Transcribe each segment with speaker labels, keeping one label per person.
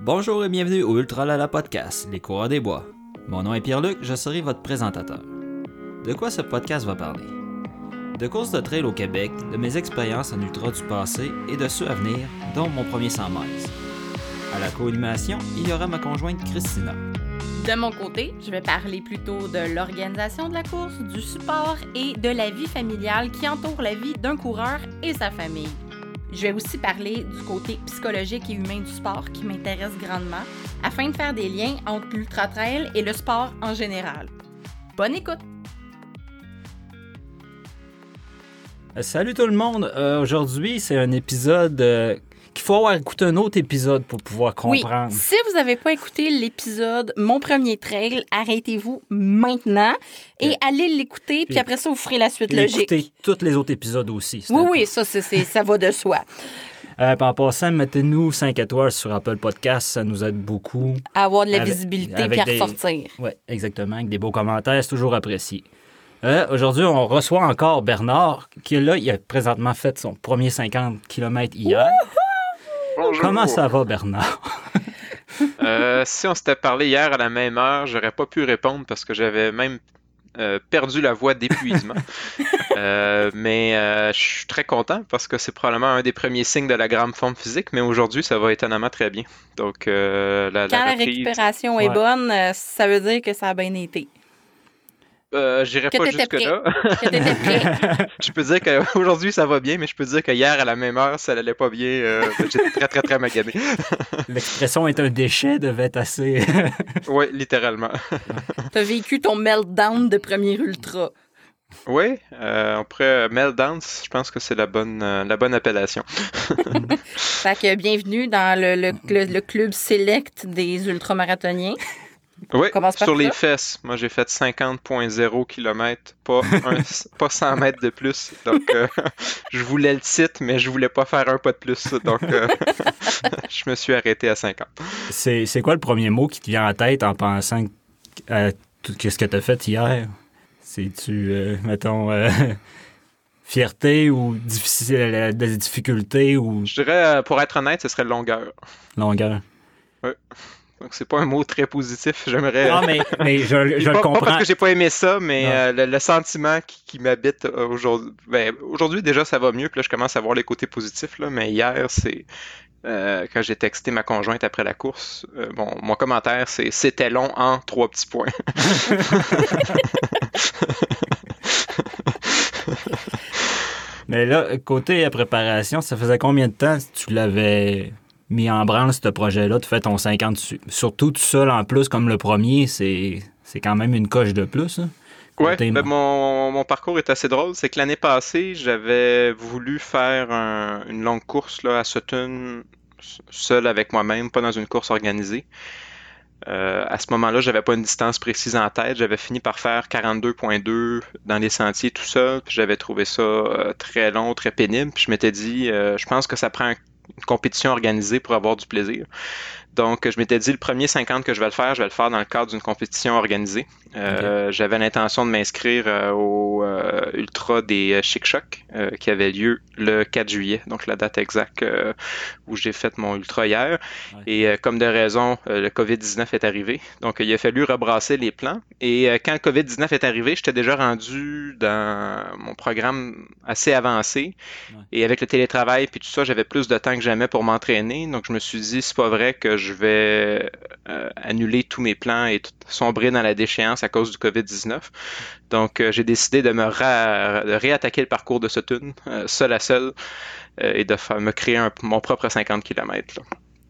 Speaker 1: Bonjour et bienvenue au Ultra Lala Podcast, les coureurs des bois. Mon nom est Pierre-Luc, je serai votre présentateur. De quoi ce podcast va parler? De courses de trail au Québec, de mes expériences en ultra du passé et de ceux à venir, dont mon premier 100 miles. À la co-animation, il y aura ma conjointe Christina.
Speaker 2: De mon côté, je vais parler plutôt de l'organisation de la course, du support et de la vie familiale qui entoure la vie d'un coureur et sa famille. Je vais aussi parler du côté psychologique et humain du sport qui m'intéresse grandement afin de faire des liens entre l'ultra-trail et le sport en général. Bonne écoute!
Speaker 1: Euh, Salut tout le monde, Euh, aujourd'hui c'est un épisode euh, qu'il faut avoir écouté un autre épisode pour pouvoir
Speaker 2: Oui,
Speaker 1: comprendre.
Speaker 2: si vous n'avez pas écouté l'épisode Mon premier trail, arrêtez-vous maintenant et allez l'écouter, puis après ça, vous ferez la suite
Speaker 1: Et
Speaker 2: logique.
Speaker 1: écoutez tous les autres épisodes aussi.
Speaker 2: Oui, oui, ça, ça va de soi.
Speaker 1: Euh, en passant, mettez-nous 5 étoiles sur Apple Podcast, ça nous aide beaucoup.
Speaker 2: Avoir de la
Speaker 1: Avec-
Speaker 2: visibilité puis à
Speaker 1: des-
Speaker 2: ressortir.
Speaker 1: Oui, exactement, avec des beaux commentaires, c'est toujours apprécié. Euh, Aujourd'hui, on reçoit encore Bernard, qui est là, il a présentement fait son premier 50 km hier.
Speaker 3: Bonjour.
Speaker 1: Comment ça va, Bernard?
Speaker 3: Euh, si on s'était parlé hier à la même heure, j'aurais pas pu répondre parce que j'avais même euh, perdu la voix d'épuisement. Euh, mais euh, je suis très content parce que c'est probablement un des premiers signes de la grande forme physique. Mais aujourd'hui, ça va étonnamment très bien. Donc, euh, la,
Speaker 2: Quand la
Speaker 3: reprise,
Speaker 2: récupération est
Speaker 1: Ouais.
Speaker 2: bonne, ça veut dire que ça a bien été.
Speaker 3: Euh, j'irai pas jusque-là. Je peux dire qu'aujourd'hui, ça va bien, mais je peux dire que hier, à la même heure, ça n'allait pas bien. Euh, J'étais très, très, très magané.
Speaker 1: L'expression est un déchet devait être assez.
Speaker 3: Oui, littéralement.
Speaker 2: T'as vécu ton meltdown de premier ultra.
Speaker 3: Oui, euh, on pourrait Meltdown, je pense que c'est la bonne, euh, la bonne appellation.
Speaker 2: Fait que bienvenue dans le, le- le- le club select des ultramarathoniens.
Speaker 3: Oui, sur les
Speaker 2: ça?
Speaker 3: fesses. Moi, j'ai fait 50.0 km, pas, un- pas 100 mètres de plus. Donc, euh, je voulais le titre, mais je voulais pas faire un pas de plus. Donc, euh, je me suis arrêté à 50.
Speaker 1: C'est c'est quoi le premier mot qui te vient en tête en pensant à tout ce que tu as fait hier? C'est-tu, euh, mettons, euh, fierté ou difficile, des difficultés ou
Speaker 3: Je dirais, pour être honnête, ce serait longueur.
Speaker 1: longueur?
Speaker 3: Donc, c'est pas un mot très positif. J'aimerais.
Speaker 1: Non, mais, mais je, je
Speaker 3: pas,
Speaker 1: le
Speaker 3: pas
Speaker 1: comprends.
Speaker 3: parce que j'ai pas aimé ça, mais euh, le, le sentiment qui, qui m'habite euh, aujourd'hui. Ben, aujourd'hui, déjà, ça va mieux. Puis là, je commence à voir les côtés positifs. Là, mais hier, c'est. euh, quand j'ai texté ma conjointe après la course, euh, bon, mon commentaire, c'est c'était long en trois petits points.
Speaker 1: Mais là, côté euh, préparation, ça faisait combien de temps que tu l'avais mis en branle, ce projet-là? Tu fais ton 50, su- surtout tout seul en plus, comme le premier, c'est quand même une coche de plus. hein? Côté-
Speaker 3: ben, mon, mon parcours est assez drôle. C'est que l'année passée, j'avais voulu faire un- une longue course là, à Sutton, seul avec moi-même, pas dans une course organisée. Euh, à ce moment-là, j'avais pas une distance précise en tête. J'avais fini par faire 42.2 dans les sentiers tout seul. Puis j'avais trouvé ça euh, très long, très pénible. Puis je m'étais dit, euh, je pense que ça prend un- une compétition organisée pour avoir du plaisir. Donc, je m'étais dit, le premier 50 que je vais le faire, je vais le faire dans le cadre d'une compétition organisée. Euh, J'avais l'intention de m'inscrire euh, au euh, Ultra des Chic Choc qui avait lieu le 4 juillet, donc la date exacte où j'ai fait mon Ultra hier.
Speaker 1: Ouais.
Speaker 3: Et comme de raison, le COVID-19 est arrivé. Donc, il a fallu rebrasser les plans. Et quand le COVID-19 est arrivé, j'étais déjà rendu dans mon programme assez avancé.
Speaker 1: Ouais.
Speaker 3: Et avec le télétravail puis tout ça, j'avais plus de temps que jamais pour m'entraîner. Donc, je me suis dit, c'est pas vrai que je vais euh, annuler tous mes plans et tout- sombrer dans la déchéance à cause du COVID-19. Donc, euh, j'ai décidé de me réattaquer le parcours de Sutton, euh, seul à seul, euh, et de faire, me créer mon propre 50 km.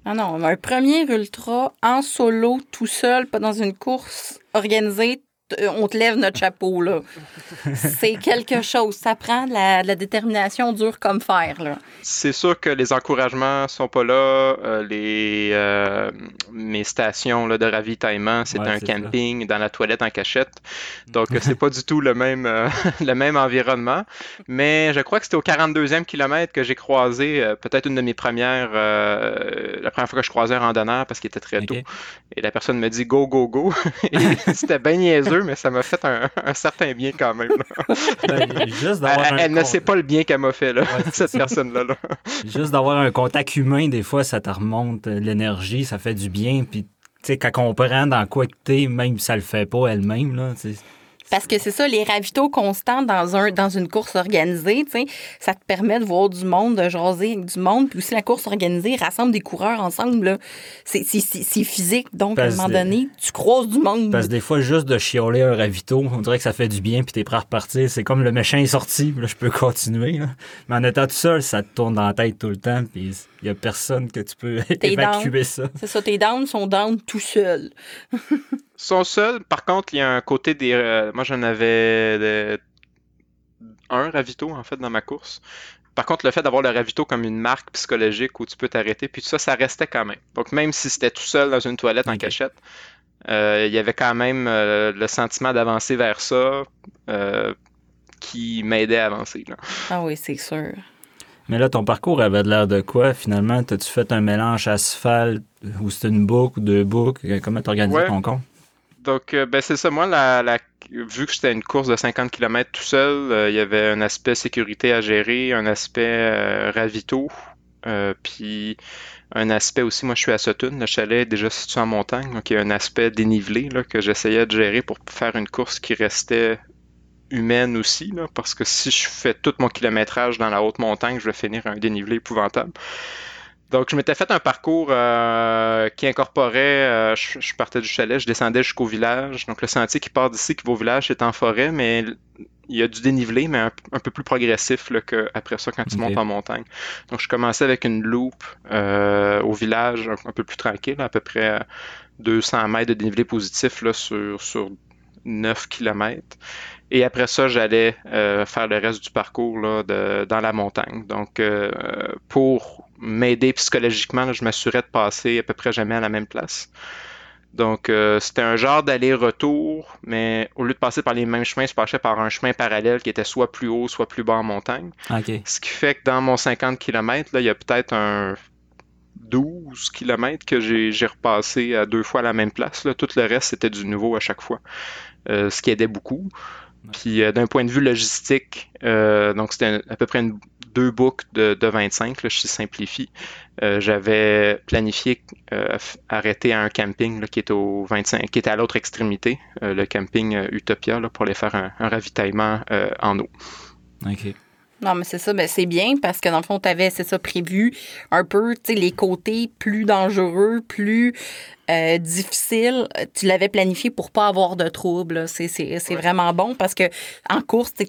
Speaker 2: Ah non, un premier ultra en solo, tout seul, pas dans une course organisée, on te lève notre chapeau, là. C'est quelque chose. Ça prend de la, de la détermination dure comme fer, là.
Speaker 3: C'est sûr que les encouragements sont pas là. euh, les euh, mes stations là, de ravitaillement, c'est
Speaker 1: Ouais,
Speaker 3: un
Speaker 1: ça.
Speaker 3: camping dans la toilette en cachette. Donc euh, c'est pas du tout le même euh, le même environnement. Mais je crois que c'était au 42e kilomètre que j'ai croisé euh, peut-être une de mes premières euh, la première fois que je croisais un randonneur parce qu'il était très tôt. Et la personne me dit go go go. Et c'était bien niaiseux deux, mais ça m'a fait un, certain bien quand même.
Speaker 4: Ben, juste
Speaker 3: elle, elle ne sait pas le bien qu'elle m'a fait, là, cette personne-là.
Speaker 4: Juste d'avoir un contact humain, des fois, ça te remonte l'énergie, ça fait du bien. Puis, tu sais, quand on prend dans quoi que t'es, même si ça le fait pas elle-même, là,
Speaker 2: parce que c'est ça, les ravitaux constants dans, un, dans une course organisée, ça te permet de voir du monde, de jaser du monde. Puis aussi, la course organisée rassemble des coureurs ensemble. C'est physique. Donc, à un moment donné, tu croises du monde.
Speaker 4: Parce que des fois, juste de chioler un ravito, on dirait que ça fait du bien, puis t'es prêt à repartir. C'est comme le méchant est sorti, là, je peux continuer. Mais en étant tout seul, ça te tourne dans la tête tout le temps, puis il n'y a personne que tu peux évacuer ça.
Speaker 2: C'est ça, tes downs sont down tout seul.
Speaker 3: sont seuls. Par contre, il y a un côté des. Euh, moi, j'en avais un ravito en fait dans ma course. Par contre, le fait d'avoir le ravito comme une marque psychologique où tu peux t'arrêter, puis tout ça, ça restait quand même. Donc, même si c'était tout seul dans une toilette en cachette, euh, il y avait quand même euh, le sentiment d'avancer vers ça qui m'aidait à avancer.
Speaker 2: Ah oui, c'est sûr.
Speaker 4: Mais là, ton parcours avait l'air de quoi finalement? As-tu fait un mélange asphalte ou c'était une boucle ou deux boucles? Comment tu organisé ton compte?
Speaker 3: Donc, euh, ben, c'est ça. Moi, la, vu que c'était une course de 50 km tout seul, euh, il y avait un aspect sécurité à gérer, un aspect euh, ravito, puis un aspect aussi, moi je suis à Sutton, le chalet est déjà situé en montagne, donc il y a un aspect dénivelé que j'essayais de gérer pour faire une course qui restait humaine aussi, parce que si je fais tout mon kilométrage dans la haute montagne, je vais finir un dénivelé épouvantable. Donc, je m'étais fait un parcours euh, qui incorporait, euh, je, partais du chalet, je descendais jusqu'au village. Donc, le sentier qui part d'ici, qui va au village, c'est en forêt, mais il y a du dénivelé, mais un, peu plus progressif qu'après ça quand tu montes en montagne. Donc, je commençais avec une loupe euh, au village, un, peu plus tranquille, à peu près 200 mètres de dénivelé positif là, sur, sur 9 km. Et après ça, j'allais faire le reste du parcours là, de, dans la montagne. Donc, pour m'aider psychologiquement. je m'assurais de passer à peu près jamais à la même place. Donc, euh, c'était un genre d'aller-retour, mais au lieu de passer par les mêmes chemins, je passais par un chemin parallèle qui était soit plus haut, soit plus bas en montagne. Ce qui fait que dans mon 50 km, là, il y a peut-être un 12 km que j'ai repassé à deux fois à la même place. Là. Tout le reste, c'était du nouveau à chaque fois, euh, ce qui aidait beaucoup. Puis euh, d'un point de vue logistique, donc c'était à peu près une deux boucles de, 25, là, je simplifie. Euh, j'avais planifié euh, arrêter à un camping qui, est au 25, qui était à l'autre extrémité, euh, le camping Utopia, pour aller faire un, ravitaillement en eau.
Speaker 4: OK.
Speaker 2: Non, mais c'est ça, ben c'est bien parce que dans le fond, tu avais, c'est ça, prévu un peu, tu sais, les côtés plus dangereux, plus difficiles. Tu l'avais planifié pour pas avoir de troubles. C'est, vraiment bon parce que en course, tu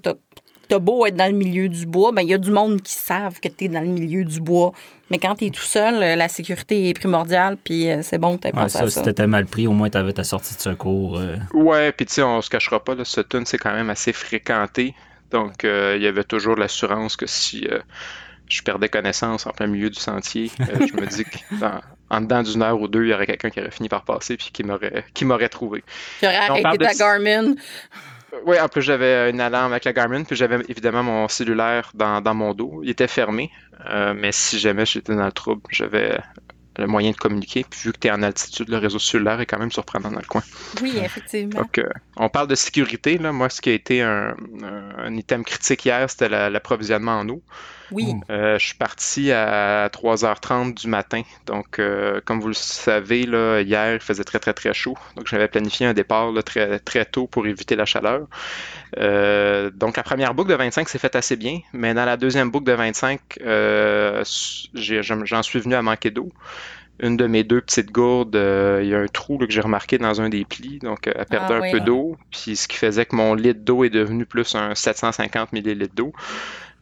Speaker 2: t'as beau être dans le milieu du bois, ben il y a du monde qui savent que tu es dans le milieu du bois. Mais quand tu es tout seul, euh, la sécurité est primordiale, puis euh, c'est bon que tu
Speaker 4: ouais, ça, Si t'étais mal pris, au moins tu avais ta sortie de secours. Euh.
Speaker 3: Ouais, puis tu sais, on se cachera pas, là, Sutton, c'est quand même assez fréquenté. Donc, il y avait toujours l'assurance que si je perdais connaissance en plein milieu du sentier, je me dis qu'en dedans d'une heure ou deux, il y aurait quelqu'un qui aurait fini par passer puis qui m'aurait qui m'aurait trouvé.
Speaker 2: Qui aurait arrêté ta Garmin.
Speaker 3: Oui, en plus j'avais une alarme avec la Garmin, puis j'avais évidemment mon cellulaire dans, mon dos. Il était fermé, euh, mais si jamais j'étais dans le trouble, j'avais le moyen de communiquer. Puis vu que tu es en altitude, le réseau cellulaire est quand même surprenant dans le coin.
Speaker 2: Oui, effectivement.
Speaker 3: Donc, euh, on parle de sécurité. Là. Moi, ce qui a été un, item critique hier, c'était l'approvisionnement en eau.
Speaker 2: Oui.
Speaker 3: Euh, je suis parti à 3h30 du matin. Donc, euh, comme vous le savez, là, hier, il faisait très, très, très chaud. Donc, j'avais planifié un départ très, très tôt pour éviter la chaleur. Euh, donc, la première boucle de 25 s'est faite assez bien. Mais dans la deuxième boucle de 25, j'en suis venu à manquer d'eau une de mes deux petites gourdes, il y a un trou que j'ai remarqué dans un des plis, donc elle perdait ah un peu d'eau, puis ce qui faisait que mon litre d'eau est devenu plus un 750 millilitres d'eau.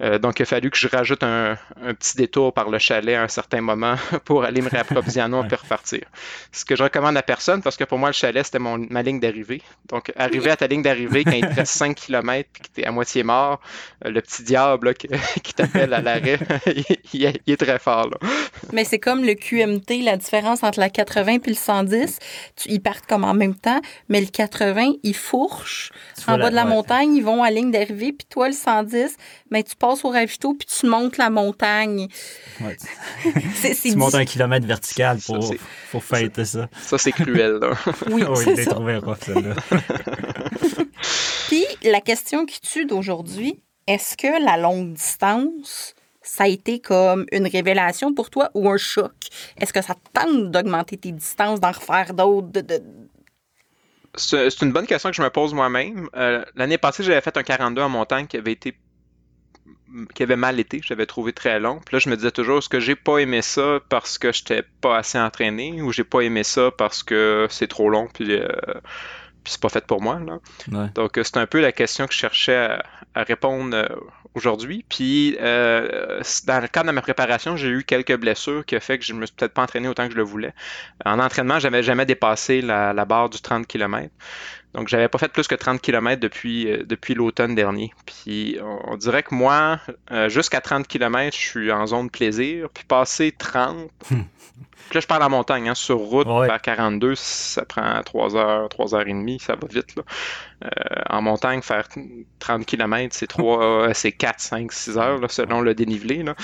Speaker 3: Euh, donc, il a fallu que je rajoute un, petit détour par le chalet à un certain moment pour aller me réapprovisionner et repartir. Ce que je recommande à personne, parce que pour moi, le chalet, c'était ma ligne d'arrivée. Donc, arriver à ta ligne d'arrivée quand il te reste 5 km et que tu es à moitié mort, euh, le petit diable qui, t'appelle à l'arrêt, il, est très fort.
Speaker 2: Mais c'est comme le QMT, la différence entre la 80 et le 110. ils partent comme en même temps, mais le 80, ils fourchent en bas de la montagne, ils vont à ligne d'arrivée, puis toi, le 110, mais tu passes au ravito puis tu montes la montagne.
Speaker 4: Ouais, tu montes un kilomètre vertical pour, pour fêter ça.
Speaker 3: Ça, c'est cruel, là.
Speaker 2: Oui,
Speaker 4: ça. trouvé rough, là
Speaker 2: la question qui tue d'aujourd'hui, est-ce que la longue distance, ça a été comme une révélation pour toi ou un choc? Est-ce que ça tente d'augmenter tes distances, d'en refaire d'autres? De,
Speaker 3: C'est une bonne question que je me pose moi-même. Euh, l'année passée, j'avais fait un 42 en montagne qui avait été qui avait mal été, j'avais trouvé très long. Puis là, je me disais toujours, est-ce que j'ai pas aimé ça parce que j'étais pas assez entraîné ou j'ai pas aimé ça parce que c'est trop long puis, euh, puis c'est pas fait pour moi. Là. Donc, c'est un peu la question que je cherchais à, répondre euh, aujourd'hui. Puis, euh, dans le cadre de ma préparation, j'ai eu quelques blessures qui ont fait que je me suis peut-être pas entraîné autant que je le voulais. En entraînement, j'avais jamais dépassé la, la barre du 30 km. Donc, j'avais pas fait plus que 30 km depuis, euh, depuis l'automne dernier. Puis, on, dirait que moi, euh, jusqu'à 30 km, je suis en zone plaisir. Puis, passer 30, Puis là, je parle en montagne, hein, sur route, vers 42, ça prend 3 heures, 3 heures et demie, ça va vite. Là. Euh, en montagne, faire 30 km, c'est 3, euh, c'est 4, 5, 6 heures, là, selon le dénivelé. Là.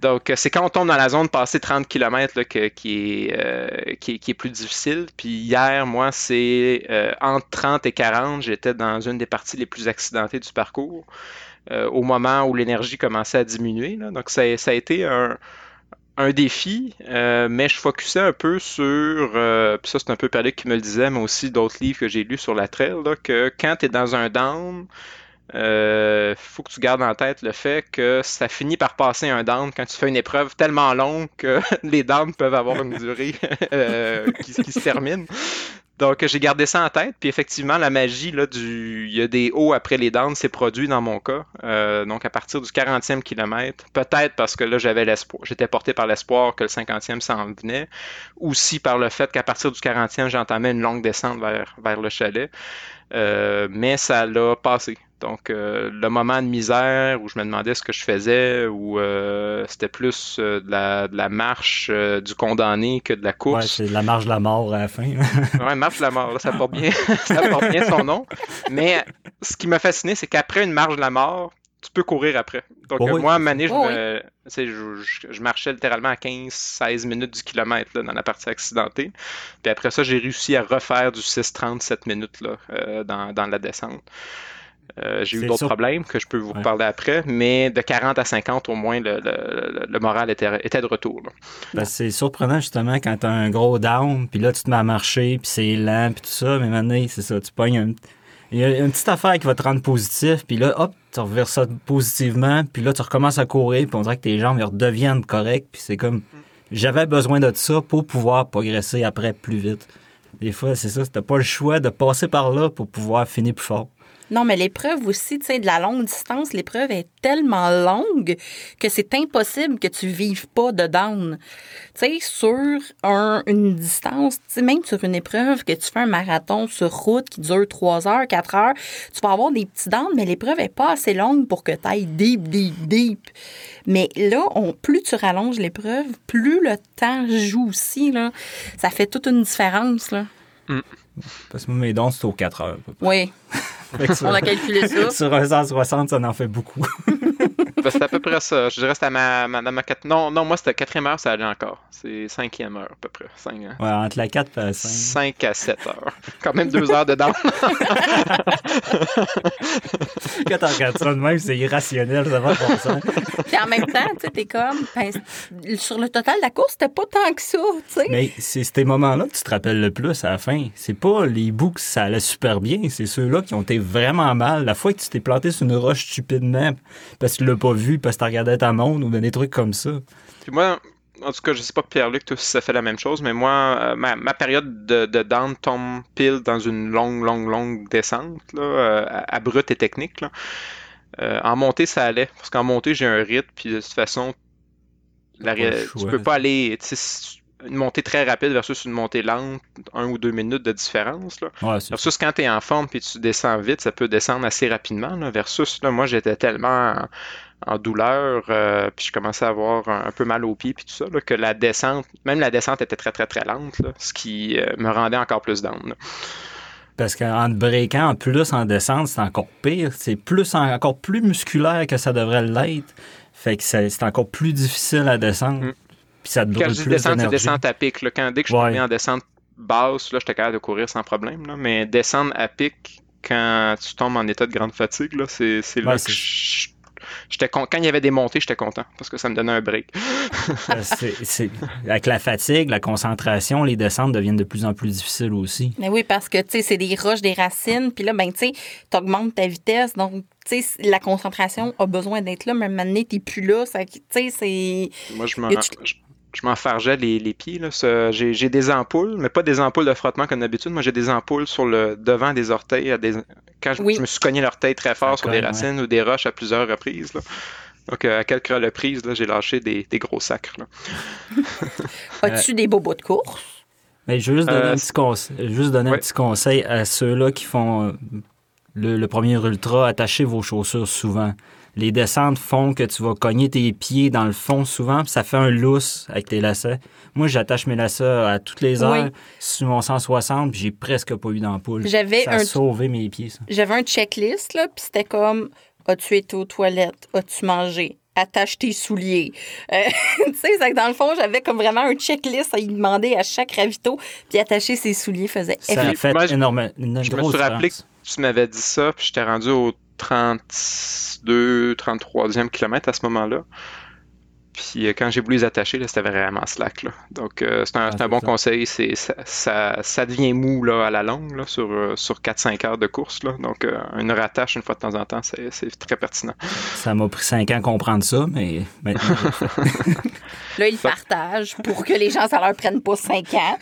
Speaker 3: Donc, c'est quand on tombe dans la zone de passer 30 km là, que, qui, est, qui, est, qui, est, plus difficile. Puis hier, moi, c'est entre 30 et 40, j'étais dans une des parties les plus accidentées du parcours. au moment où l'énergie commençait à diminuer. Donc, ça, a été un, défi, euh, mais je focusais un peu sur, euh, puis ça c'est un peu Perlic qui me le disait, mais aussi d'autres livres que j'ai lus sur la trail, que quand tu es dans un down, euh, faut que tu gardes en tête le fait que ça finit par passer un down quand tu fais une épreuve tellement longue que les downs peuvent avoir une durée euh, qui, se termine. Donc, j'ai gardé ça en tête. Puis effectivement, la magie, là, du, il y a des hauts après les downs, s'est produit dans mon cas. Euh, donc, à partir du 40e kilomètre, peut-être parce que là, j'avais l'espoir, j'étais porté par l'espoir que le 50e s'en venait, aussi par le fait qu'à partir du 40e, j'entamais une longue descente vers, vers le chalet. Euh, mais ça l'a passé. Donc, euh, le moment de misère où je me demandais ce que je faisais, ou euh, c'était plus euh, de la, de, la, marche du condamné que de la course. Ouais,
Speaker 1: c'est la marche de la mort à la fin.
Speaker 3: ouais, marche de la mort, là, ça, porte bien, ça porte bien son nom. Mais ce qui m'a fasciné, c'est qu'après une marche de la mort, tu peux courir après. Donc, oh moi, à Mané, oh je, je, je, marchais littéralement à 15-16 minutes du kilomètre là, dans la partie accidentée. Puis après ça, j'ai réussi à refaire du 6-37 minutes là, euh, dans, dans, la descente. Euh, j'ai eu d'autres problèmes que je peux vous reparler après, mais de 40 à 50, au moins, le, le, le moral était, était, de retour.
Speaker 1: Ben, c'est surprenant, justement, quand tu as un gros down, puis là, tu te mets à marcher, puis c'est lent, puis tout ça, mais maintenant, c'est ça, tu pognes un, il y a une petite affaire qui va te rendre positif, puis là, hop, tu reverses ça positivement, puis là, tu recommences à courir, puis on dirait que tes jambes redeviennent correctes, puis c'est comme... J'avais besoin de ça pour pouvoir progresser après plus vite. Des fois, c'est ça, t'as pas le choix de passer par là pour pouvoir finir plus fort.
Speaker 2: Non, mais l'épreuve aussi, tu sais, de la longue distance, l'épreuve est tellement longue que c'est impossible que tu vives pas de down. Tu sais, sur une distance, même sur une épreuve que tu fais un marathon sur route qui dure 3 heures, 4 heures, tu vas avoir des petits downs, mais l'épreuve est pas assez longue pour que tu ailles deep, deep, deep. Mais là, on, plus tu rallonges l'épreuve, plus le temps joue aussi, là. Ça fait toute une différence, là.
Speaker 1: Mm. Parce que mes dons, c'est aux 4 heures.
Speaker 2: Oui. On a calculé ça.
Speaker 1: Sur un 160, ça en fait beaucoup.
Speaker 3: ben, c'est à peu près ça. Je dirais que c'était ma, ma, ma, Non, non, moi, c'était quatrième heure, ça allait encore. C'est cinquième heure, à peu près. 5, hein?
Speaker 1: Ouais, entre la 4 et la 5.
Speaker 3: 5 à 7 heures. Quand même deux heures dedans.
Speaker 1: Quand tu regardes ça de même, c'est irrationnel, ça va pour ça.
Speaker 2: Puis en même temps, tu sais, t'es comme. Ben, sur le total de la course, c'était pas tant que ça, tu sais.
Speaker 1: Mais c'est ces moments-là que tu te rappelles le plus à la fin. C'est pas les bouts que ça allait super bien, c'est ceux-là qui ont été vraiment mal. La fois que tu t'es planté sur une roche stupidement parce que tu l'as pas vu, parce que tu regardais ta montre ou des trucs comme ça.
Speaker 3: Puis moi, en tout cas, je sais pas Pierre-Luc, si ça fait la même chose, mais moi, euh, ma, période de, de, down tombe pile dans une longue, longue, longue descente, là, euh, abrupte et technique. Là. Euh, en montée, ça allait, parce qu'en montée, j'ai un rythme, puis de toute façon, la, tu peux pas aller une montée très rapide versus une montée lente, un ou deux minutes de différence. Là. versus quand tu es en forme puis tu descends vite, ça peut descendre assez rapidement. Là. Versus, là, moi, j'étais tellement en, douleur, euh, puis je commençais à avoir un, peu mal aux pieds puis tout ça, là, que la descente, même la descente était très, très, très lente, là, ce qui euh, me rendait encore plus down.
Speaker 1: Parce qu'en breakant en plus en descente, c'est encore pire. C'est plus encore plus musculaire que ça devrait l'être. Fait que c'est encore plus difficile à descendre. Mm.
Speaker 3: Quand je dis descente, c'est descente à pic. Quand, dès que je suis en descente basse, là, j'étais capable de courir sans problème. Mais descendre à pic, quand tu tombes en état de grande fatigue, là, c'est, c'est là
Speaker 1: Ouais,
Speaker 3: que
Speaker 1: c'est-
Speaker 3: je- j'étais con- quand il y avait des montées, j'étais content parce que ça me donnait un break.
Speaker 1: Euh, c'est- c'est- Avec la fatigue, la concentration, les descentes deviennent de plus en plus difficiles aussi.
Speaker 2: Mais oui, parce que, tu sais, c'est des roches, des racines. Puis là, ben, tu sais, t'augmentes ta vitesse. Donc, tu sais, la concentration a besoin d'être là, mais maintenant, t'es plus là. Ça, tu sais, c'est...
Speaker 3: Moi, je m'en,
Speaker 2: Et tu-
Speaker 3: je, m'enfargeais les, les pieds. J'ai, j'ai des ampoules, mais pas des ampoules de frottement comme d'habitude. Moi, j'ai des ampoules sur le devant des orteils. à des- Quand je,
Speaker 2: Oui.
Speaker 3: je me suis cogné l'orteil très fort
Speaker 1: Ça
Speaker 3: sur des racines ou des roches à plusieurs reprises. Là. Donc, euh, à quelques reprises, là, j'ai lâché des, des gros sacres. Là.
Speaker 2: As-tu des bobos de course?
Speaker 1: Mais je veux juste donner,
Speaker 3: Euh,
Speaker 1: un, petit conseil, juste donner
Speaker 3: ouais.
Speaker 1: un petit conseil à ceux-là qui font euh, le, le premier ultra, attachez vos chaussures souvent. Les descentes font que tu vas cogner tes pieds dans le fond souvent, puis ça fait un lousse avec tes lacets. Moi, j'attache mes lacets à toutes les heures
Speaker 2: Oui.
Speaker 1: sur mon 160, puis j'ai presque pas eu d'ampoule.
Speaker 2: J'avais
Speaker 1: ça a
Speaker 2: un-
Speaker 1: sauvé mes pieds, ça.
Speaker 2: J'avais un checklist, là, puis c'était comme As-tu été aux toilettes? As-tu mangé? Attache tes souliers. Euh, tu sais, dans le fond, j'avais comme vraiment un checklist à y demander à chaque ravito, puis attacher ses souliers faisait
Speaker 1: Ça a fait énormément. Une
Speaker 3: je me
Speaker 1: grosse
Speaker 3: suis rappelé
Speaker 1: différence.
Speaker 3: Tu m'avais dit ça, puis j'étais rendu au 32, 33e kilomètre à ce moment-là. Puis euh, quand j'ai voulu les attacher, là, c'était vraiment slack. Là. Donc euh, c'est un,
Speaker 1: Ah,
Speaker 3: c'est un bon
Speaker 1: ça.
Speaker 3: conseil. C'est, ça, ça, ça devient mou là, à la longue là, sur, euh, sur 4-5 heures de course. Là. Donc euh, une rattache une fois de temps en temps, c'est, c'est très pertinent.
Speaker 1: Ça m'a pris cinq ans comprendre ça, mais maintenant,
Speaker 2: Là, ils partagent pour que les gens, ça leur prenne pas cinq ans.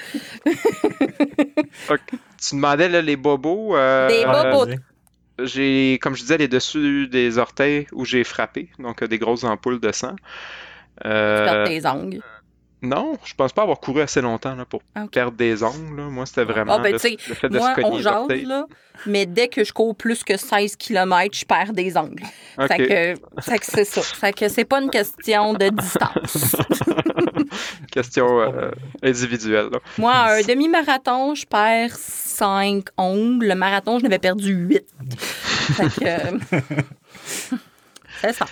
Speaker 3: Ok. Tu demandais là, les bobos. euh,
Speaker 2: Des
Speaker 3: euh,
Speaker 2: bobos.
Speaker 3: j'ai, comme je disais, les dessus des orteils où j'ai frappé, donc des grosses ampoules de sang.
Speaker 2: Tu
Speaker 3: Euh,
Speaker 2: perds tes ongles.
Speaker 3: Non, je pense pas avoir couru assez longtemps là, pour perdre des ongles. là. Moi, c'était vraiment
Speaker 2: Ah, ben,
Speaker 3: le, fait de
Speaker 2: Moi,
Speaker 3: se cogner
Speaker 2: on jase, là, mais dès que je cours plus que 16 km, je perds des ongles. Fait que, fait que c'est ça. Fait que c'est pas une question de distance.
Speaker 3: Question euh, individuelle. là.
Speaker 2: Moi, un demi-marathon, je perds 5 ongles. Le marathon, je n'avais perdu 8. Fait que. c'est ça.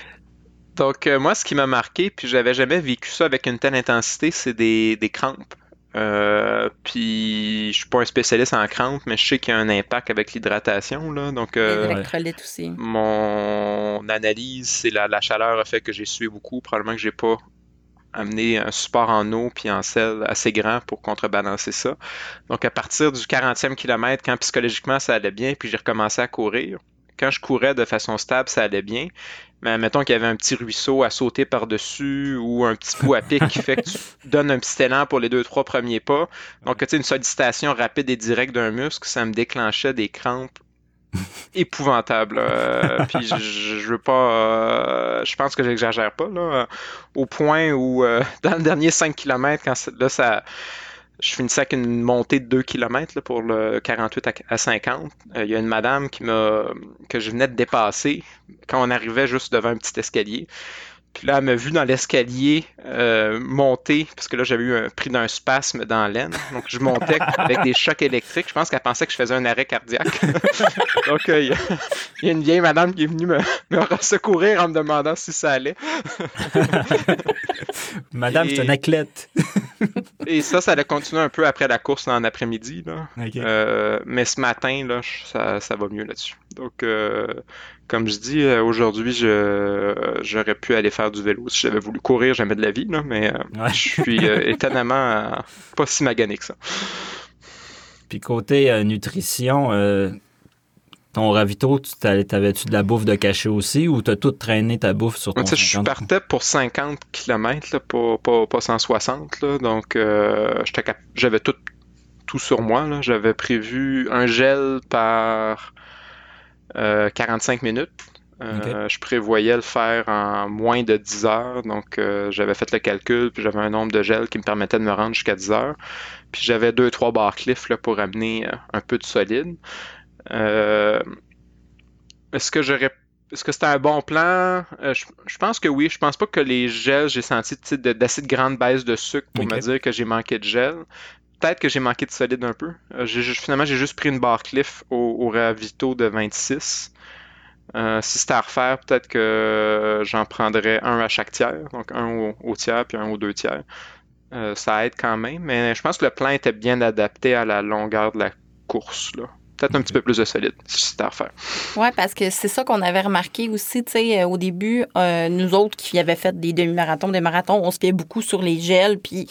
Speaker 3: Donc, euh, moi, ce qui m'a marqué, puis j'avais jamais vécu ça avec une telle intensité, c'est des, des crampes. Euh, puis, je suis pas un spécialiste en crampes, mais je sais qu'il y a un impact avec l'hydratation. Là. Donc, euh,
Speaker 2: aussi.
Speaker 3: mon analyse, c'est la, la chaleur a fait que j'ai sué beaucoup. Probablement que j'ai pas amené un support en eau puis en sel assez grand pour contrebalancer ça. Donc à partir du 40e kilomètre, quand psychologiquement ça allait bien, puis j'ai recommencé à courir. Quand je courais de façon stable, ça allait bien. Mais mettons qu'il y avait un petit ruisseau à sauter par-dessus ou un petit bout à pic qui fait que tu donnes un petit élan pour les deux, trois premiers pas. Donc, tu sais, une sollicitation rapide et directe d'un muscle, ça me déclenchait des crampes épouvantables. Euh, puis je, je, je veux pas... euh, je pense que j'exagère pas, là. euh, au point où, euh, dans le dernier 5 km, quand là, ça... Je finissais avec une montée de 2 km pour le 48 à, à 50. Euh, Il y a une madame qui m'a que je venais de dépasser quand on arrivait juste devant un petit escalier. Puis là, elle m'a vu dans l'escalier euh, monter, parce que là, j'avais eu un pris d'un spasme dans l'aine. Donc, je montais avec des chocs électriques. Je pense qu'elle pensait que je faisais un arrêt cardiaque. Donc, euh, il y, a- il y a une vieille madame qui est venue me, me secourir en me demandant si ça allait.
Speaker 1: Madame, c'est un athlète.
Speaker 3: Et ça, ça allait continuer un peu après la course en après-midi. Euh, mais ce matin, là, ça, ça va mieux là-dessus. Donc, comme je dis, euh, aujourd'hui, je, j'aurais pu aller faire du vélo. Si j'avais voulu courir, jamais de la vie, là, mais euh,
Speaker 1: Ouais.
Speaker 3: je suis euh, étonnamment pas si magané que ça.
Speaker 1: Puis côté nutrition, ton ravito, tu t'avais-tu de la bouffe de cachet aussi ou t'as tout traîné ta bouffe sur ton
Speaker 3: Tu sais, je
Speaker 1: 50?
Speaker 3: partais pour 50 km, pas, pas, pas 160. Là, donc, euh, j'avais tout, tout sur moi. J'avais prévu un gel par euh, 45 minutes. Euh, Je prévoyais le faire en moins de 10 heures. Donc, euh, j'avais fait le calcul, puis j'avais un nombre de gels qui me permettait de me rendre jusqu'à 10 heures. Puis j'avais deux, trois barres cliff là, pour amener euh, un peu de solide. Euh, Est-ce que j'aurais est-ce que c'était un bon plan? Euh, je, je pense que oui. Je pense pas que les gels, j'ai senti tu sais, de- d'assez de grande baisse de sucre pour me dire que j'ai manqué de gel. Peut-être que j'ai manqué de solide un peu. Euh, finalement, j'ai juste pris une barre Cliff au, au Ravito de 26. Euh, si c'était à refaire, peut-être que j'en prendrais un à chaque tiers. Donc un au, au tiers puis un aux deux tiers. Euh, ça aide quand même. Mais je pense que le plan était bien adapté à la longueur de la course. Là. Peut-être un petit peu plus de solide, si c'était à refaire.
Speaker 2: Oui, parce que c'est ça qu'on avait remarqué aussi, tu sais, euh, au début, euh, nous autres qui avaient fait des demi-marathons, des marathons, on se fiait beaucoup sur les gels, puis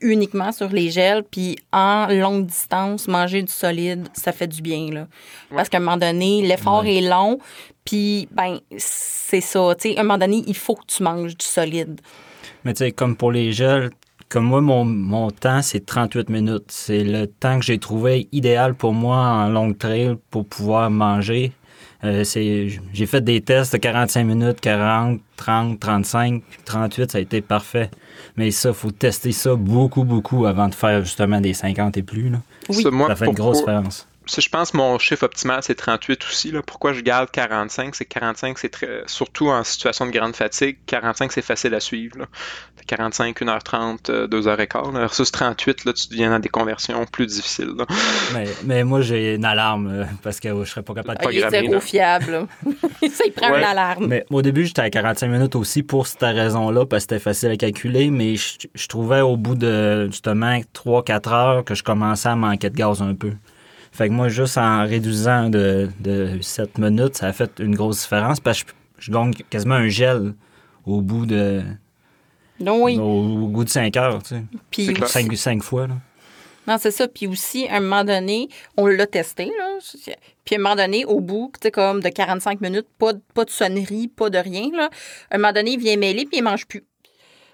Speaker 2: uniquement sur les gels, puis en longue distance, manger du solide, ça fait du bien, là. Parce qu'à un moment donné, l'effort est long, puis, ben, c'est ça, tu sais, à un moment donné, il faut que tu manges du solide.
Speaker 1: Mais tu sais, comme pour les gels, comme moi, mon, mon temps, c'est 38 minutes. C'est le temps que j'ai trouvé idéal pour moi en long trail pour pouvoir manger. Euh, c'est, j'ai fait des tests de 45 minutes, 40, 30, 35, 38, ça a été parfait. Mais ça, il faut tester ça beaucoup, beaucoup avant de faire justement des 50 et plus. Là.
Speaker 2: Oui.
Speaker 3: Ça, moi,
Speaker 1: Ça fait une grosse différence.
Speaker 3: Je pense que mon chiffre optimal, c'est 38 aussi. Là. Pourquoi je garde 45? C'est que 45, c'est très... surtout en situation de grande fatigue, 45, c'est facile à suivre. Là. 45, 1h30, euh, 2h15. Là. Versus 38, là, tu deviens dans des conversions plus difficiles. là.
Speaker 1: Mais, mais moi, j'ai une alarme euh, parce que je serais pas capable de
Speaker 3: Pas
Speaker 2: il est zéro
Speaker 3: là.
Speaker 2: fiable. ça, il prend
Speaker 3: Ouais.
Speaker 2: une alarme.
Speaker 1: Mais au début, j'étais à 45 minutes aussi pour cette raison-là, parce que c'était facile à calculer, mais je, je trouvais au bout de justement 3-4 heures que je commençais à manquer de gaz un peu. Fait que moi, juste en réduisant de, de 7 minutes, ça a fait une grosse différence parce que je, je gagne quasiment un gel au bout de
Speaker 2: oui.
Speaker 1: au, au bout de 5 heures, tu sais.
Speaker 2: Puis
Speaker 3: C'est clair.
Speaker 2: aussi-
Speaker 1: 5, cinq fois, là.
Speaker 2: Non, c'est ça. Puis aussi, à un moment donné, on l'a testé, là. Puis à un moment donné, au bout, tu sais, comme de 45 minutes, pas, de- pas de sonnerie, pas de rien, là. À un moment donné, il vient mêler, puis il mange plus.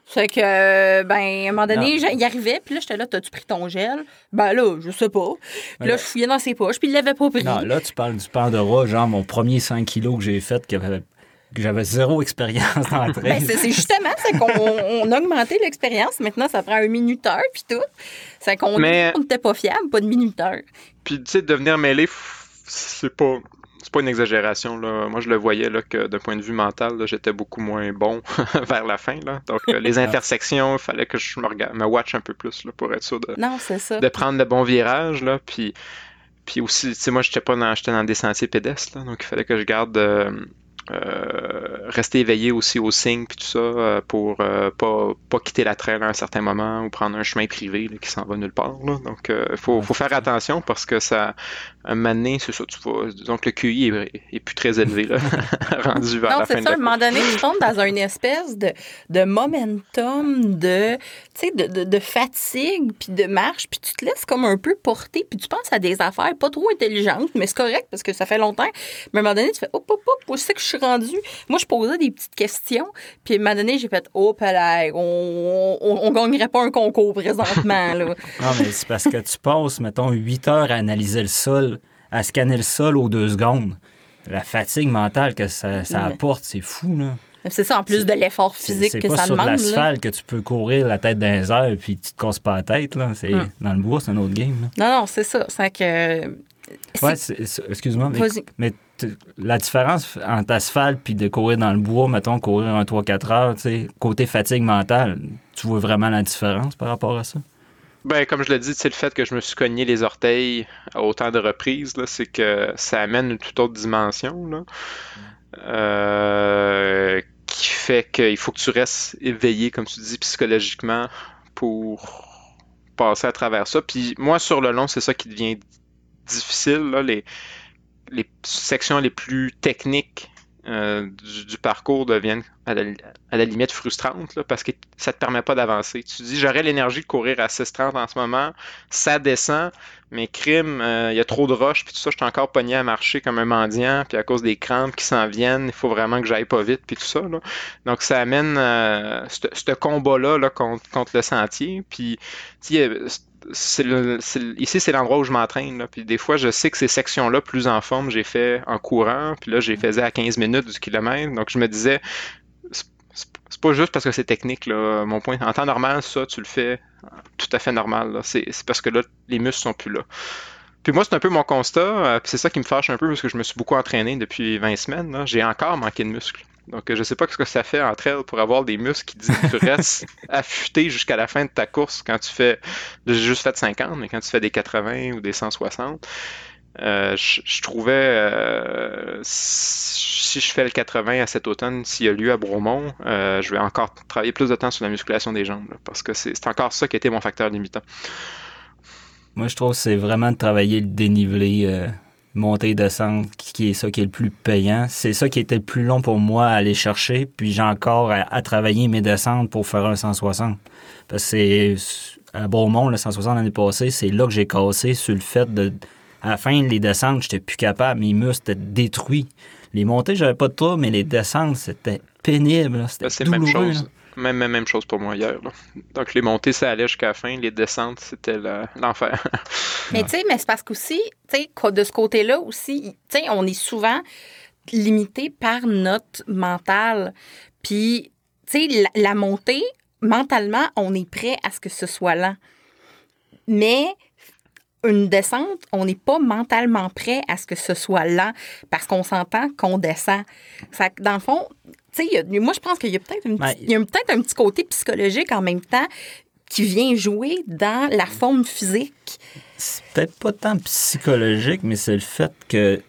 Speaker 2: Fait que, euh, ben, à un moment donné, il arrivait, puis là, j'étais là, t'as-tu pris ton gel? Ben là, je sais pas. Puis là, je fouillais dans ses poches, puis il l'avait pas pris.
Speaker 1: Non, là, tu parles du Pandora, genre mon premier 5 kilos que j'ai fait, que, j'avais zéro expérience dans trail.
Speaker 2: Ben, c'est justement, c'est qu'on on a augmenté l'expérience. Maintenant, ça prend un minuteur, puis tout. C'est qu'on n'était pas fiable, pas de minuteur.
Speaker 3: Puis, tu sais, devenir mêlé, c'est pas. C'est pas une exagération. Là. Moi, je le voyais là, que d'un point de vue mental, j'étais beaucoup moins bon vers la fin. Là. Donc, euh, les intersections, il fallait que je me, regarde, me watch un peu plus là, pour être sûr de,
Speaker 2: Non, c'est ça.
Speaker 3: de prendre le bon virage. Là. Puis, puis aussi, tu sais, moi, j'étais pas dans, j'étais dans des sentiers pédestres. Là, donc, il fallait que je garde. euh, rester éveillé aussi aux signes puis tout ça euh, pour euh, pas, pas quitter la traîne à un certain moment ou prendre un chemin privé là, qui s'en va nulle part. Là. Donc, il faut, faut faire
Speaker 1: ça.
Speaker 3: attention parce que ça, un moment donné, c'est ça, tu vas, disons que le QI est, est plus très élevé, là, rendu vers
Speaker 2: Non,
Speaker 3: la fin
Speaker 2: c'est
Speaker 3: de
Speaker 2: ça. À
Speaker 3: la
Speaker 2: un moment donné, tu tombes dans une espèce de, de momentum, de, tu sais, de, de, de fatigue, puis de marche, puis tu te laisses comme un peu porter, puis tu penses à des affaires pas trop intelligentes, mais c'est correct parce que ça fait longtemps. Mais à un moment donné, tu fais, hop, hop, hop, où c'est que je suis rendu? Moi, je posais des petites questions, puis à un moment donné, j'ai fait, oh, palais, on, on, on gagnerait pas un concours présentement, là.
Speaker 1: Non, mais c'est parce que tu passes, mettons, 8 heures à analyser le sol, à scanner le sol aux deux secondes. La fatigue mentale que ça, apporte, c'est fou, là.
Speaker 2: C'est ça, en plus de l'effort
Speaker 1: C'est
Speaker 2: physique
Speaker 1: c'est
Speaker 2: que
Speaker 1: pas
Speaker 2: ça
Speaker 1: sur de
Speaker 2: demande. là.
Speaker 1: l'asphalte que tu peux courir la tête dans les airs puis tu te casses pas la tête, là. C'est,
Speaker 2: Hum.
Speaker 1: Dans le bois, c'est un autre game, là.
Speaker 2: Non, non, c'est ça. C'est que. c'est-
Speaker 1: Ouais, c'est- c'est- excuse-moi, mais, la différence entre asphalte puis de courir dans le bois, mettons, courir un 3-4 heures, côté fatigue mentale, tu vois vraiment la différence par rapport à ça?
Speaker 3: Ben, comme je l'ai dit, c'est le fait que je me suis cogné les orteils à autant de reprises, c'est que ça amène une toute autre dimension, là, euh, qui fait qu'il faut que tu restes éveillé, comme tu dis, psychologiquement, pour passer à travers ça. Puis moi, sur le long, c'est ça qui devient difficile, là, les, les sections les plus techniques euh, du, parcours deviennent à la, limite frustrantes parce que ça te permet pas d'avancer. Tu dis j'aurais l'énergie de courir à 6,30 en ce moment, ça descend, mais crime, euh, il y a trop de roches, puis tout ça, je suis encore pogné à marcher comme un mendiant, puis à cause des crampes qui s'en viennent, il faut vraiment que j'aille pas vite, puis tout ça. Là. Donc ça amène euh, ce ce combat-là là, contre, contre le sentier, puis le- ici, c'est l'endroit où je m'entraîne. Puis des fois, je sais que ces sections-là, plus en forme, j'ai fait en courant. Puis là, j'ai faisais à 15 minutes du kilomètre. Donc, je me disais, c'est pas juste parce que c'est technique. Là. Mon point, en temps normal, ça, tu le fais tout à fait normal. c'est parce que là, les muscles sont plus là. Puis moi, c'est un peu mon constat. euh, c'est ça qui me fâche un peu parce que je me suis beaucoup entraîné depuis 20 semaines. là. J'ai encore manqué de muscles. Donc, euh, je sais pas ce que ça fait entre elles pour avoir des muscles qui disent que tu restes affûté jusqu'à la fin de ta course quand tu fais. J'ai juste fait 50, mais quand tu fais des 80 ou des 160, euh, je, je trouvais. euh, si je fais le 80 à cet automne, s'il y a lieu à Bromont, euh, je vais encore travailler plus de temps sur la musculation des jambes. là, parce que c'est c'est encore ça qui était mon facteur limitant.
Speaker 1: Moi, je trouve que c'est vraiment de travailler le dénivelé euh, monter et descendre, qui est ça qui est le plus payant. C'est ça qui était le plus long pour moi à aller chercher. Puis j'ai encore à, travailler mes descentes pour faire un 160. Parce que c'est à Beaumont, le 160 l'année passée, c'est là que j'ai cassé sur le fait de. À la fin, les descentes, j'étais plus capable. Mes muscles étaient détruits. Les montées, j'avais pas de trouble, mais les descentes, c'était pénible. C'était
Speaker 3: c'est la même chose. Même, même, chose pour moi hier. Donc, les montées, ça allait jusqu'à la fin. Les descentes, c'était l'enfer.
Speaker 2: mais tu sais, mais c'est parce qu'aussi, tu de ce côté-là aussi, tu sais, on est souvent limité par notre mental. Puis, tu sais, la, montée, mentalement, on est prêt à ce que ce soit lent. Mais une descente, on n'est pas mentalement prêt à ce que ce soit lent parce qu'on s'entend qu'on descend. Ça, dans le fond, moi, je pense qu'il y a peut-être ben, peut un petit côté psychologique en même temps qui vient jouer dans la forme physique.
Speaker 1: C'est peut-être pas tant psychologique, mais c'est le fait que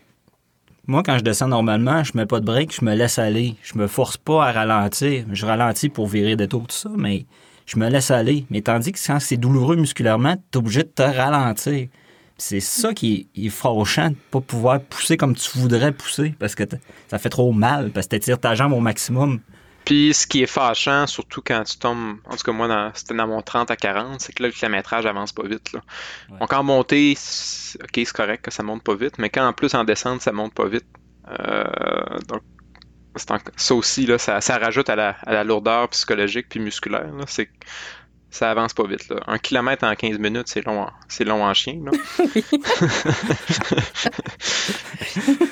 Speaker 1: moi, quand je descends normalement, je mets pas de break, je me laisse aller. Je me force pas à ralentir. Je ralentis pour virer des tours, tout ça, mais je me laisse aller. Mais tandis que quand c'est douloureux musculairement, tu es obligé de te ralentir. C'est ça qui est, fâchant de pas pouvoir pousser comme tu voudrais pousser parce que ça fait trop mal, parce que tu ta jambe au maximum.
Speaker 3: Puis ce qui est fâchant, surtout quand tu tombes, en tout cas moi, c'était dans mon 30 à 40, c'est que là, le kilométrage avance pas vite. Là. Donc en montée, ok, c'est correct que ça monte pas vite, mais quand en plus en descente, ça monte pas vite. Euh, donc ça aussi, là, ça, rajoute à la, à la, lourdeur psychologique puis musculaire. C'est ça avance pas vite. Là. Un kilomètre en 15 minutes, c'est long, c'est long en chien. Là.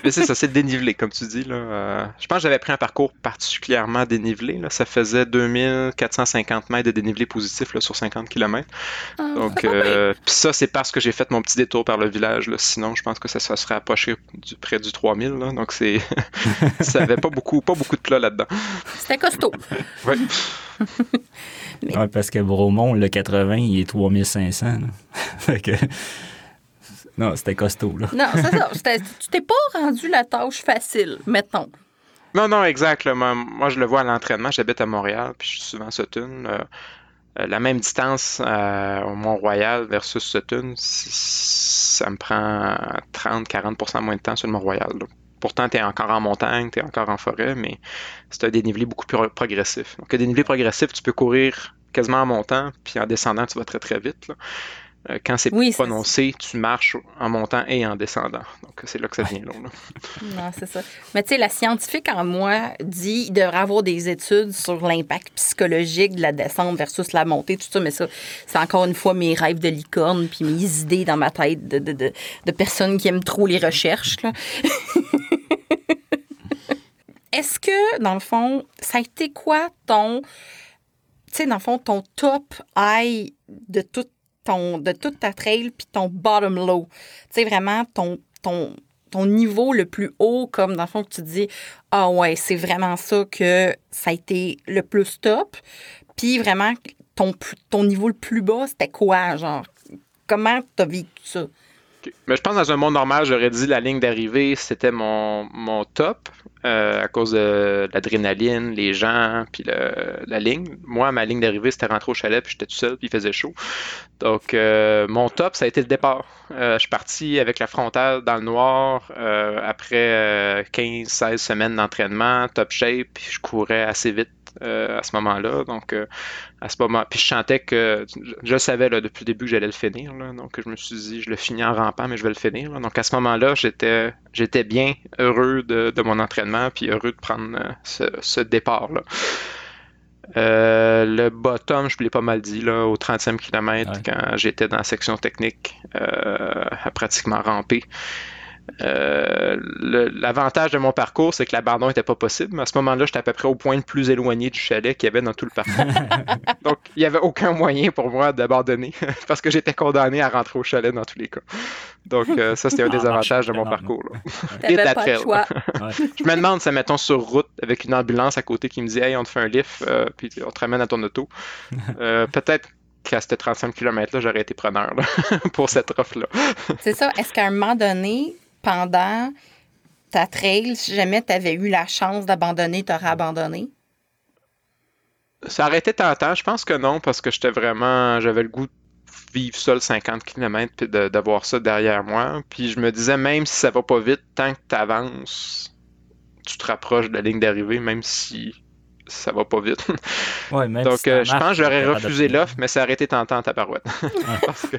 Speaker 3: Mais c'est ça, c'est dénivelé, comme tu dis. Là. Euh, je pense que j'avais pris un parcours particulièrement dénivelé. Là. Ça faisait 2450 mètres de dénivelé positif là, sur 50 km. Ah, Donc, euh, ça, c'est parce que j'ai fait mon petit détour par le village. Là. Sinon, je pense que ça se serait approché du, près du 3000. Là. Donc, c'est ça avait pas beaucoup, pas beaucoup de plats là-dedans.
Speaker 2: C'était costaud.
Speaker 3: oui.
Speaker 1: Oui, parce que Bromont, le 80, il est 3500. Non, c'était costaud. Là.
Speaker 2: Non, c'est ça. Tu t'es pas rendu la tâche facile, mettons.
Speaker 3: Non, non, exactement. Moi, je le vois à l'entraînement. J'habite à Montréal, puis je suis souvent à Sutton. Euh, euh, la même distance euh, au Mont-Royal versus Sutton, ça me prend 30-40% moins de temps sur le Mont-Royal. Pourtant, tu es encore en montagne, tu es encore en forêt, mais c'est un dénivelé beaucoup plus progressif. Donc, un dénivelé progressif, tu peux courir quasiment en montant, puis en descendant, tu vas très très vite. Euh, quand c'est prononcé, tu marches en montant et en descendant. Donc, c'est là que ça devient long.
Speaker 2: non, c'est ça. Mais tu sais, la scientifique en moi dit qu'il devrait avoir des études sur l'impact psychologique de la descente versus la montée, tout ça. Mais ça, c'est encore une fois mes rêves de licorne puis mes idées dans ma tête de, de, de personnes qui aiment trop les recherches. Est-ce que, dans le fond, ça a été quoi ton, tu dans le fond, ton top high de toute, ton, de toute ta trail puis ton bottom low? Tu sais, vraiment ton, ton, ton niveau le plus haut, comme dans le fond, que tu dis, ah ouais, c'est vraiment ça que ça a été le plus top. Puis vraiment, ton, ton niveau le plus bas, c'était quoi, genre? Comment t'as vécu ça?
Speaker 3: Mais je pense que dans un monde normal, j'aurais dit la ligne d'arrivée, c'était mon, mon top euh, à cause de l'adrénaline, les gens, puis la ligne. Moi, ma ligne d'arrivée, c'était rentrer au chalet, puis j'étais tout seul, puis il faisait chaud. Donc, euh, mon top, ça a été le départ. Euh, je suis parti avec la frontale dans le noir après 15-16 semaines d'entraînement, top shape, puis je courais assez vite à ce moment-là. Donc, euh, à ce moment, puis je chantais que je, savais là, depuis le début que j'allais le finir. donc, je me suis dit, je le finis en rampant, mais je vais le finir. Donc, à ce moment-là, j'étais, j'étais bien heureux de, mon entraînement, puis heureux de prendre euh, ce, départ-là. le bottom, je l'ai pas mal dit, là, au 30e kilomètre, quand j'étais dans la section technique, à pratiquement ramper. Euh, l'avantage de mon parcours, c'est que l'abandon n'était pas possible. À ce moment-là, j'étais à peu près au point le plus éloigné du chalet qu'il y avait dans tout le parcours. Donc, il n'y avait aucun moyen pour moi d'abandonner parce que j'étais condamné à rentrer au chalet dans tous les cas. Donc, euh, ça, c'était un des avantages de mon parcours.
Speaker 2: Et de la trail.
Speaker 3: Je me demande, ça mettons sur route avec une ambulance à côté qui me dit Hey, on te fait un lift, euh, puis on te ramène à ton auto. Peut-être qu'à ce 35 km-là, j'aurais été preneur pour cette offre-là.
Speaker 2: C'est ça. Est-ce qu'à un moment donné, pendant ta trail, si jamais tu avais eu la chance d'abandonner, tu aurais abandonné?
Speaker 3: Ça aurait été tentant. Je pense que non, parce que j'étais vraiment. J'avais le goût de vivre seul 50 km puis d'avoir ça derrière moi. Puis je me disais, même si ça va pas vite, tant que tu avances, tu te rapproches de la ligne d'arrivée, même si ça va pas vite.
Speaker 1: Ouais, même
Speaker 3: Donc,
Speaker 1: si
Speaker 3: euh, je
Speaker 1: marche,
Speaker 3: pense que j'aurais refusé l'offre, mais ça aurait été tentant à ta parouette. Que-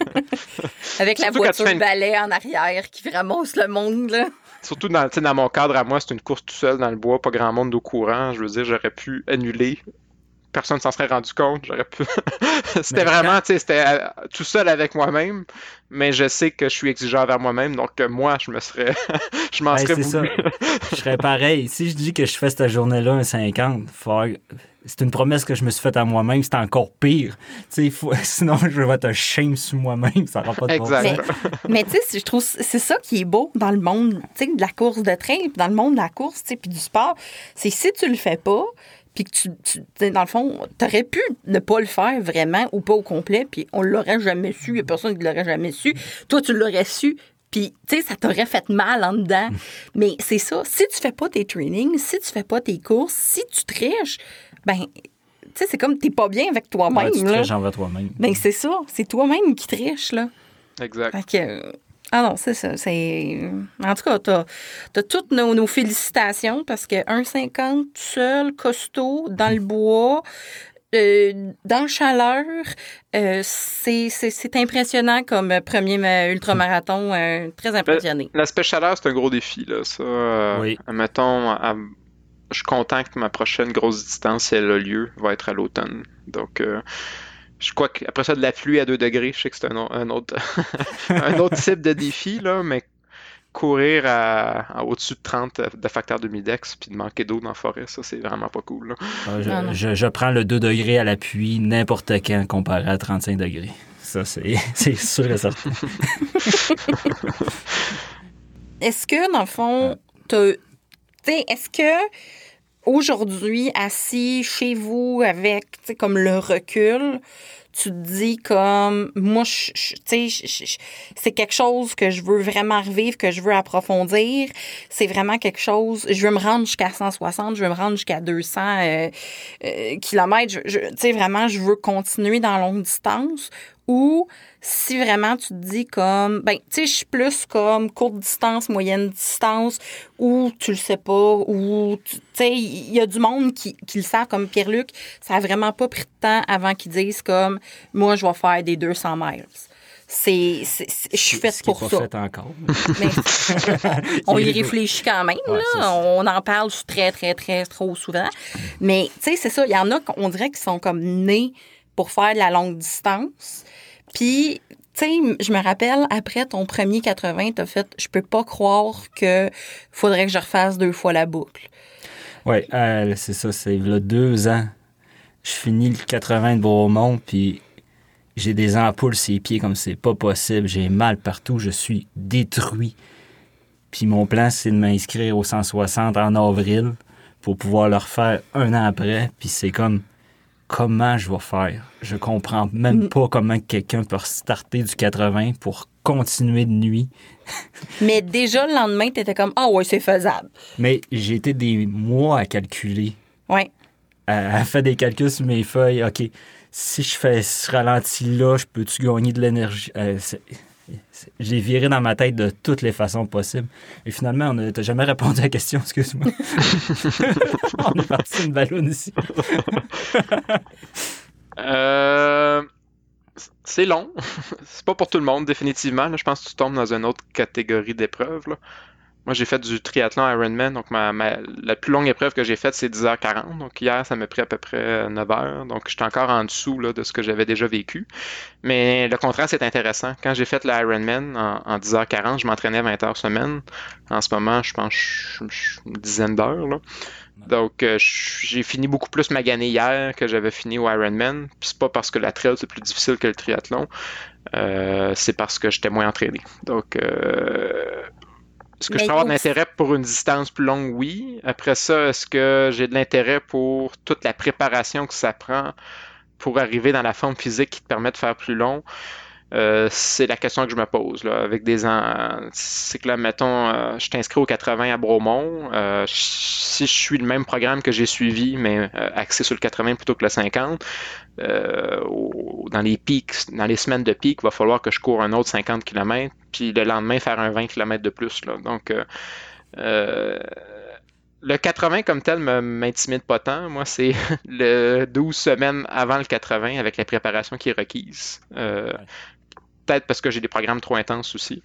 Speaker 2: Avec la voiture
Speaker 3: une-
Speaker 2: balai en arrière qui ramasse le monde, là.
Speaker 3: Surtout dans, tu sais, dans mon cadre à moi, c'est une course tout seul dans le bois, pas grand monde au courant. Je veux dire, j'aurais pu annuler. Personne s'en serait rendu compte. J'aurais pu. c'était
Speaker 1: Mais
Speaker 3: vraiment, tu sais, c'était euh, tout seul avec moi-même. Mais je sais que je suis exigeant envers moi-même, donc euh, moi, je me serais, je m'en
Speaker 1: Ouais,
Speaker 3: serais
Speaker 1: c'est ça.
Speaker 3: voulu.
Speaker 1: Je serais pareil. Si je dis que je fais cette journée-là un 50, faut- c'est une promesse que je me suis faite à moi-même, c'est encore pire. Tu faut... Sinon, je vais être shame sur moi-même, ça n'aura pas de bon
Speaker 3: Exact.
Speaker 1: sens.
Speaker 2: Mais tu sais, je trouve c'est ça qui est beau dans le monde, tu sais, de la course de trail, puis dans le monde de la course, tu sais, puis du sport, c'est si tu le fais pas, puis que tu, tu- tu sais, dans le fond, t'aurais pu ne pas le faire vraiment ou pas au complet, puis on l'aurait jamais su, il y a personne qui l'aurait jamais su. Toi, tu l'aurais su. Puis, tu sais, ça t'aurait fait mal en dedans. Mais c'est ça. Si tu fais pas tes trainings, si tu fais pas tes courses, si tu triches, ben, tu sais, c'est comme t'es pas bien avec toi-même.
Speaker 1: Ouais, tu
Speaker 2: là.
Speaker 1: triches envers toi-même.
Speaker 2: Ben, c'est ça. C'est toi-même qui triches, là.
Speaker 3: Exact.
Speaker 2: Fait que, euh, ah non, c'est ça. C'est... En tout cas, t'as, t'as toutes nos, nos félicitations parce que 1,50 tout seul, costaud, dans le bois, euh, dans la chaleur, euh, c'est, c'est, c'est impressionnant comme premier ultramarathon. euh, très impressionné.
Speaker 3: L'aspect chaleur, c'est un gros défi, là. Ça,
Speaker 1: Oui.
Speaker 3: Mettons, à- je suis content que ma prochaine grosse distance, si elle a lieu, va être à l'automne. Donc, euh, je crois qu'après ça, de la pluie à 2 degrés, je sais que c'est un, au- un autre, un autre type de défi, là, mais courir à, à au-dessus de 30 de facteur d'humidex puis de manquer d'eau dans la forêt, ça, c'est vraiment pas cool, là.
Speaker 1: Ah, je, prends le 2 degrés à l'appui n'importe quand comparé à 35 degrés. Ça, c'est c'est sûr et certain.
Speaker 2: Est-ce que, dans le fond, t'as- tu sais, est-ce que aujourd'hui, assis chez vous avec, comme le recul, tu te dis comme, moi, je- je- c'est quelque chose que je veux vraiment revivre, que je veux approfondir. C'est vraiment quelque chose, je veux me rendre jusqu'à 160, je veux me rendre jusqu'à 200 euh, euh, kilomètres. Tu sais, vraiment, je veux continuer dans longue distance. Ou si vraiment tu te dis comme, ben, tu sais, je suis plus comme courte distance, moyenne distance, ou tu le sais pas, ou, tu sais, il y a du monde qui, qui le savent, comme Pierre-Luc, ça a vraiment pas pris de temps avant qu'ils disent comme, moi, je vais faire des 200 miles. C'est, je suis faite pour ça.
Speaker 1: fait encore.
Speaker 2: Mais on y réfléchit quand même.
Speaker 1: Ouais,
Speaker 2: là. On en parle très, très, très, trop souvent. Mais, tu sais, c'est ça. Il y en a qu'on dirait qui sont comme nés pour faire de la longue distance. Puis, tu je me rappelle, après ton premier 80, t'as fait, je peux pas croire que faudrait que je refasse deux fois la boucle.
Speaker 1: Oui, c'est ça, c'est là deux ans. Je finis le 80 de Beaumont, puis j'ai des ampoules sur les pieds comme c'est pas possible. J'ai mal partout, je suis détruit. Puis mon plan, c'est de m'inscrire au 160 en avril pour pouvoir le refaire un an après. Puis c'est comme, comment je vais faire? Je comprends même pas comment quelqu'un peut starter du 80 pour continuer de nuit.
Speaker 2: Mais déjà, le lendemain, t'étais comme, ah ouais, c'est faisable.
Speaker 1: Mais j'ai été des mois à calculer.
Speaker 2: Ouais.
Speaker 1: Elle fait des calculs sur mes feuilles. OK, si je fais ce ralenti-là, je peux-tu gagner de l'énergie? Euh, J'ai viré dans ma tête de toutes les façons possibles. Et finalement, on n'a jamais répondu à la question, excuse-moi. on est parti une ballonne ici.
Speaker 3: Euh, c'est long. c'est pas pour tout le monde, définitivement. Là, je pense que tu tombes dans une autre catégorie d'épreuves. Moi, j'ai fait du triathlon Ironman. Donc, ma, ma- la plus longue épreuve que j'ai faite, c'est 10h40. Donc, hier, ça m'a pris à peu près 9 heures. Donc, j'étais encore en dessous de ce que j'avais déjà vécu. Mais le contraste est intéressant. Quand j'ai fait l'Ironman en, en 10h40, je m'entraînais 20 heures semaine. En ce moment, je pense une dizaine d'heures. Donc, euh, j'ai fini beaucoup plus magané hier que j'avais fini au Ironman. Puis c'est pas parce que la trail c'est plus difficile que le triathlon, euh, c'est parce que j'étais moins entraîné. Donc, euh, est-ce que
Speaker 2: Mais
Speaker 3: je peux avoir de l'intérêt pour une distance plus longue? Oui. Après ça, est-ce que j'ai de l'intérêt pour toute la préparation que ça prend pour arriver dans la forme physique qui te permet de faire plus long? Euh, c'est la question que je me pose des. C'est que là, mettons, euh, je t'inscris au 80 à Bromont. Euh, si je suis le même programme que j'ai suivi, mais axé sur le 80 plutôt que le 50, dans les pics, dans les semaines de pic, il va falloir que je cours un autre 50 km, puis le lendemain faire un 20 km de plus. Là. Donc le 80 comme tel m'intimide pas tant. Moi, c'est le 12 semaines avant le 80 avec la préparation qui est requise. Euh, peut-être parce que j'ai des programmes trop intenses aussi.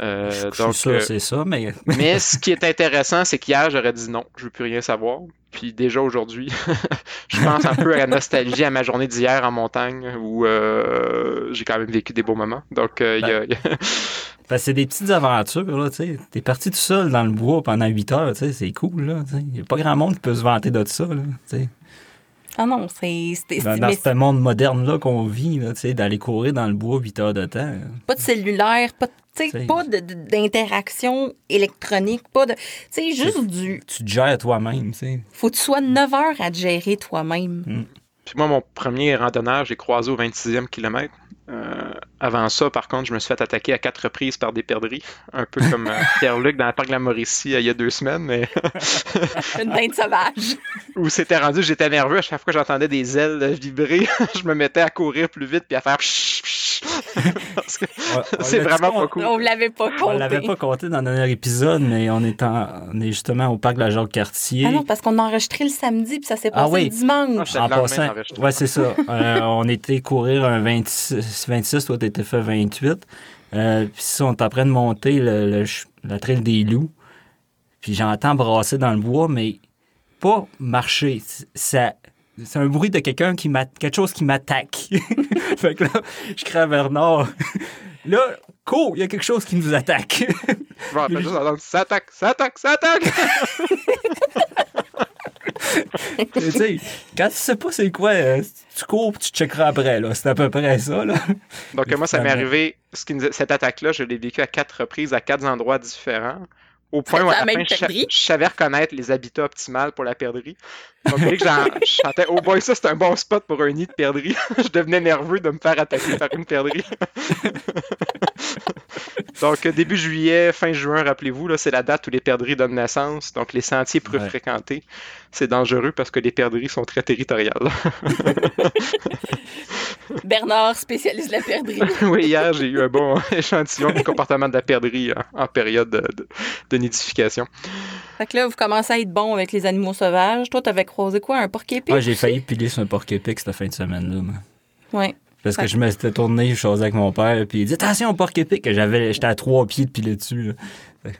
Speaker 1: Euh, donc, euh, c'est ça, mais.
Speaker 3: mais ce qui est intéressant, c'est qu'hier, j'aurais dit non, je veux plus rien savoir. Puis déjà aujourd'hui, je pense un peu à la nostalgie à ma journée d'hier en montagne où j'ai quand même vécu des beaux moments. Donc, y a...
Speaker 1: Ben, c'est des petites aventures, là, tu sais. T'es parti tout seul dans le bois pendant 8 heures, tu sais, c'est cool, là. Il n'y a pas grand monde qui peut se vanter de ça, là, tu sais.
Speaker 2: Ah non, c'est.
Speaker 1: Dans, dans ce monde moderne-là qu'on vit, là, tu sais, d'aller courir dans le bois 8 heures de temps.
Speaker 2: Pas de cellulaire, pas pas d'interaction électronique, pas de. Tu sais, juste du.
Speaker 1: Tu te gères toi-même, tu sais.
Speaker 2: Faut que tu sois 9 heures à te gérer toi-même.
Speaker 3: Mm. Puis moi, mon premier randonneur, j'ai croisé au 26e kilomètre. Euh, avant ça, par contre, je me suis fait attaquer à quatre reprises par des perdrix, un peu comme euh, Pierre-Luc dans le parc de la Mauricie euh, il y a deux semaines. Mais...
Speaker 2: Une dinde sauvage.
Speaker 3: Où c'était rendu, j'étais nerveux à chaque fois que j'entendais des ailes vibrer, je me mettais à courir plus vite puis à faire c'est vraiment pas cool.
Speaker 2: On l'avait pas compté.
Speaker 1: On l'avait pas compté dans notre épisode, mais on est, on est justement au parc de la Jacques-Cartier.
Speaker 2: Ah non, parce qu'on a enregistré le samedi, puis ça s'est ah passé le dimanche.
Speaker 1: Ah, en passant, ouais, c'est ça. Euh, on était courir un 26, 26 toi, t'étais fait 28. Euh, puis ça, on est en train de monter le, la traîne des loups. Puis j'entends brasser dans le bois, mais pas marcher. Ça c'est un bruit de quelqu'un qui m'a quelque chose qui m'attaque. fait que là, je crie à Bernard. là, cool, il y a quelque chose qui nous attaque.
Speaker 3: bon, juste ça attaque, ça attaque, ça attaque.
Speaker 1: tu sais, quand tu sais pas c'est quoi, euh, tu cours tu checkeras après, là. C'est à peu près ça, là.
Speaker 3: Donc, moi, ça m'est arrivé, cette attaque-là, je l'ai vécu à quatre reprises, à quatre endroits différents. Au point où à la fin, je, savais reconnaître les habitats optimales pour la perdrix. Donc, dès que je chantais Oh boy, ça c'est un bon spot pour un nid de perdrix, je devenais nerveux de me faire attaquer par une perdrix. Donc, début juillet, fin juin, rappelez-vous, c'est la date où les perdrix donnent naissance. Donc, les sentiers peu fréquentés. C'est dangereux parce que les perdrix sont très territoriales.
Speaker 2: Bernard, spécialiste de la perdrix.
Speaker 3: oui, hier, j'ai eu un bon échantillon du comportement de la perdrix en, période de, nidification.
Speaker 2: Fait que là, vous commencez à être bon avec les animaux sauvages. Toi, t'avais croisé quoi, un porc-épic?
Speaker 1: Ouais, j'ai failli piler sur un porc-épic cette fin de semaine-là.
Speaker 2: Oui.
Speaker 1: Parce que je me suis tourné, je suis avec mon père, puis il dit Attention, porc-épic, j'avais, j'étais à trois pieds de piler dessus.
Speaker 2: Fait que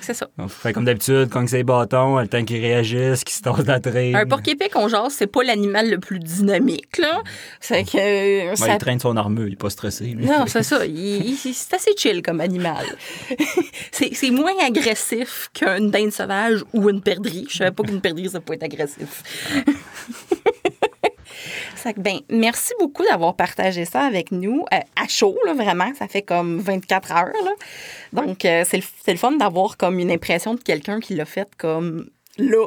Speaker 2: c'est ça.
Speaker 1: fait comme d'habitude, quand c'est bâton, le temps qu'il réagisse, qu'il se tasse la traîne.
Speaker 2: Un porc-épic, on genre, c'est pas l'animal le plus dynamique, là. C'est que.
Speaker 1: Euh, ça... Il traîne son armure, il est pas stressé.
Speaker 2: Non, c'est ça. c'est assez chill comme animal. c'est moins agressif qu'une dinde sauvage ou une perdrix. Je savais pas qu'une perdrix, ça peut être agressif. Ben, merci beaucoup d'avoir partagé ça avec nous. Euh, à chaud, là, vraiment. Ça fait comme 24 heures. Là. Donc, euh, c'est, le, le, fun d'avoir comme une impression de quelqu'un qui l'a fait comme là.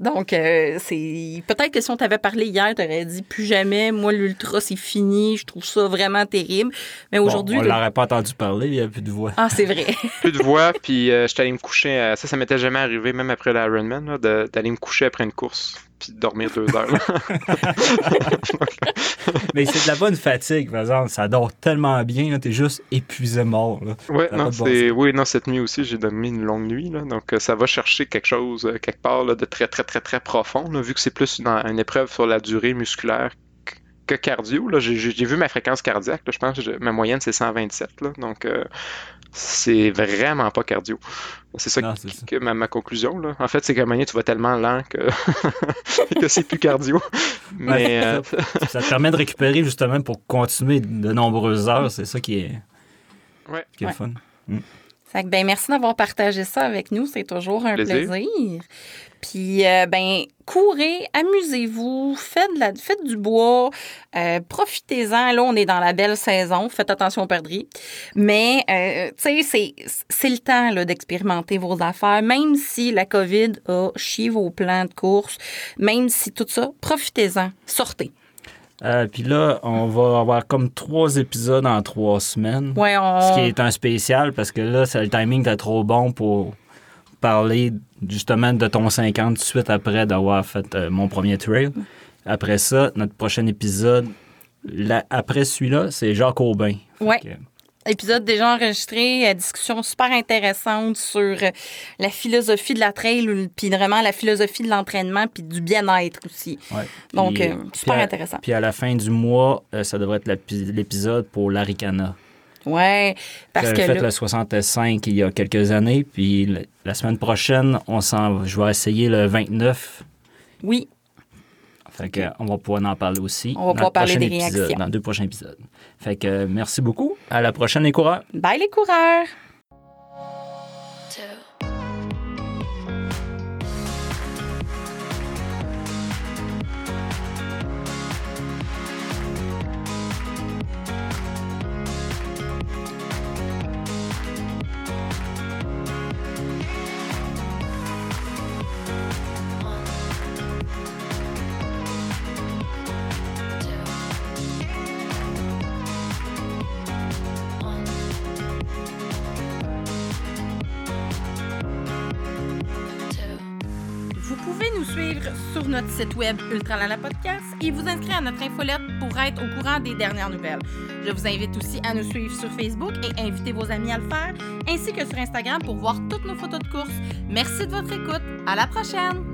Speaker 2: Donc, euh, c'est peut-être que si on t'avait parlé hier, t'aurais dit plus jamais, moi, l'ultra, c'est fini, je trouve ça vraiment terrible. Mais aujourd'hui.
Speaker 1: on l'aurait pas entendu parler, il n'y a plus de voix.
Speaker 2: Ah, c'est vrai.
Speaker 3: plus de voix, puis je suis allé me coucher. ça, ça m'était jamais arrivé, même après l'Ironman, d'aller me coucher après une course puis dormir deux heures.
Speaker 1: Mais c'est de la bonne fatigue, par exemple. Ça dort tellement bien, t'es juste épuisé mort.
Speaker 3: Ouais, non, oui, non, cette nuit aussi, j'ai dormi une longue nuit. Là, donc, euh, ça va chercher quelque chose, euh, quelque part, là, de très, très, très, très profond, vu que c'est plus une, une épreuve sur la durée musculaire que cardio. J'ai vu ma fréquence cardiaque. je pense que ma moyenne, c'est 127. Là, donc, euh, c'est vraiment pas cardio. C'est ça, que, ma, conclusion. Là. En fait, c'est qu'à un moment tu vas tellement lent que, que c'est plus cardio. Mais,
Speaker 1: euh, ça, te permet de récupérer justement pour continuer de nombreuses heures. C'est ça qui est,
Speaker 3: ouais.
Speaker 1: qui est fun. Mm.
Speaker 2: Ben, merci d'avoir partagé ça avec nous. C'est toujours un plaisir. Puis, euh, ben, courez, amusez-vous, faites, la, faites du bois, euh, profitez-en. Là, on est dans la belle saison. Faites attention aux perdrix. Mais, euh, tu sais, c'est le temps d'expérimenter vos affaires. Même si la COVID a chié vos plans de course, même si tout ça, profitez-en. Sortez.
Speaker 1: Euh, puis là, on va avoir comme trois épisodes en trois semaines.
Speaker 2: Ouais, on...
Speaker 1: Ce qui est un spécial parce que là, c'est le timing était trop bon pour parler justement de ton 50 tout de suite après d'avoir fait euh, mon premier trail. Après ça, notre prochain épisode, la- après celui-là, c'est Jacques Aubin.
Speaker 2: Ouais.
Speaker 1: que,
Speaker 2: Épisode déjà enregistré, euh, discussion super intéressante sur euh, la philosophie de la trail, puis vraiment la philosophie de l'entraînement, puis du bien-être aussi.
Speaker 1: ouais.
Speaker 2: Donc, euh, super
Speaker 1: à-
Speaker 2: intéressant.
Speaker 1: Puis à la fin du mois, euh, ça devrait être l'épi- l'épisode pour l'Aricana.
Speaker 2: Ouais, parce que
Speaker 1: J'avais fait
Speaker 2: là-
Speaker 1: le 65 il y a quelques années, puis la semaine prochaine, on s'en, je vais essayer le 29.
Speaker 2: oui,
Speaker 1: Fait que, on va pouvoir en parler aussi.
Speaker 2: On va
Speaker 1: dans
Speaker 2: pouvoir
Speaker 1: le
Speaker 2: parler des
Speaker 1: épisode,
Speaker 2: réactions.
Speaker 1: Dans deux prochains épisodes. Fait que euh, merci beaucoup. À la prochaine, les coureurs.
Speaker 2: bye les coureurs! Web Ultralala Podcast et vous inscrire à notre infolette pour être au courant des dernières nouvelles. Je vous invite aussi à nous suivre sur Facebook et inviter vos amis à le faire, ainsi que sur Instagram pour voir toutes nos photos de course. Merci de votre écoute. À la prochaine!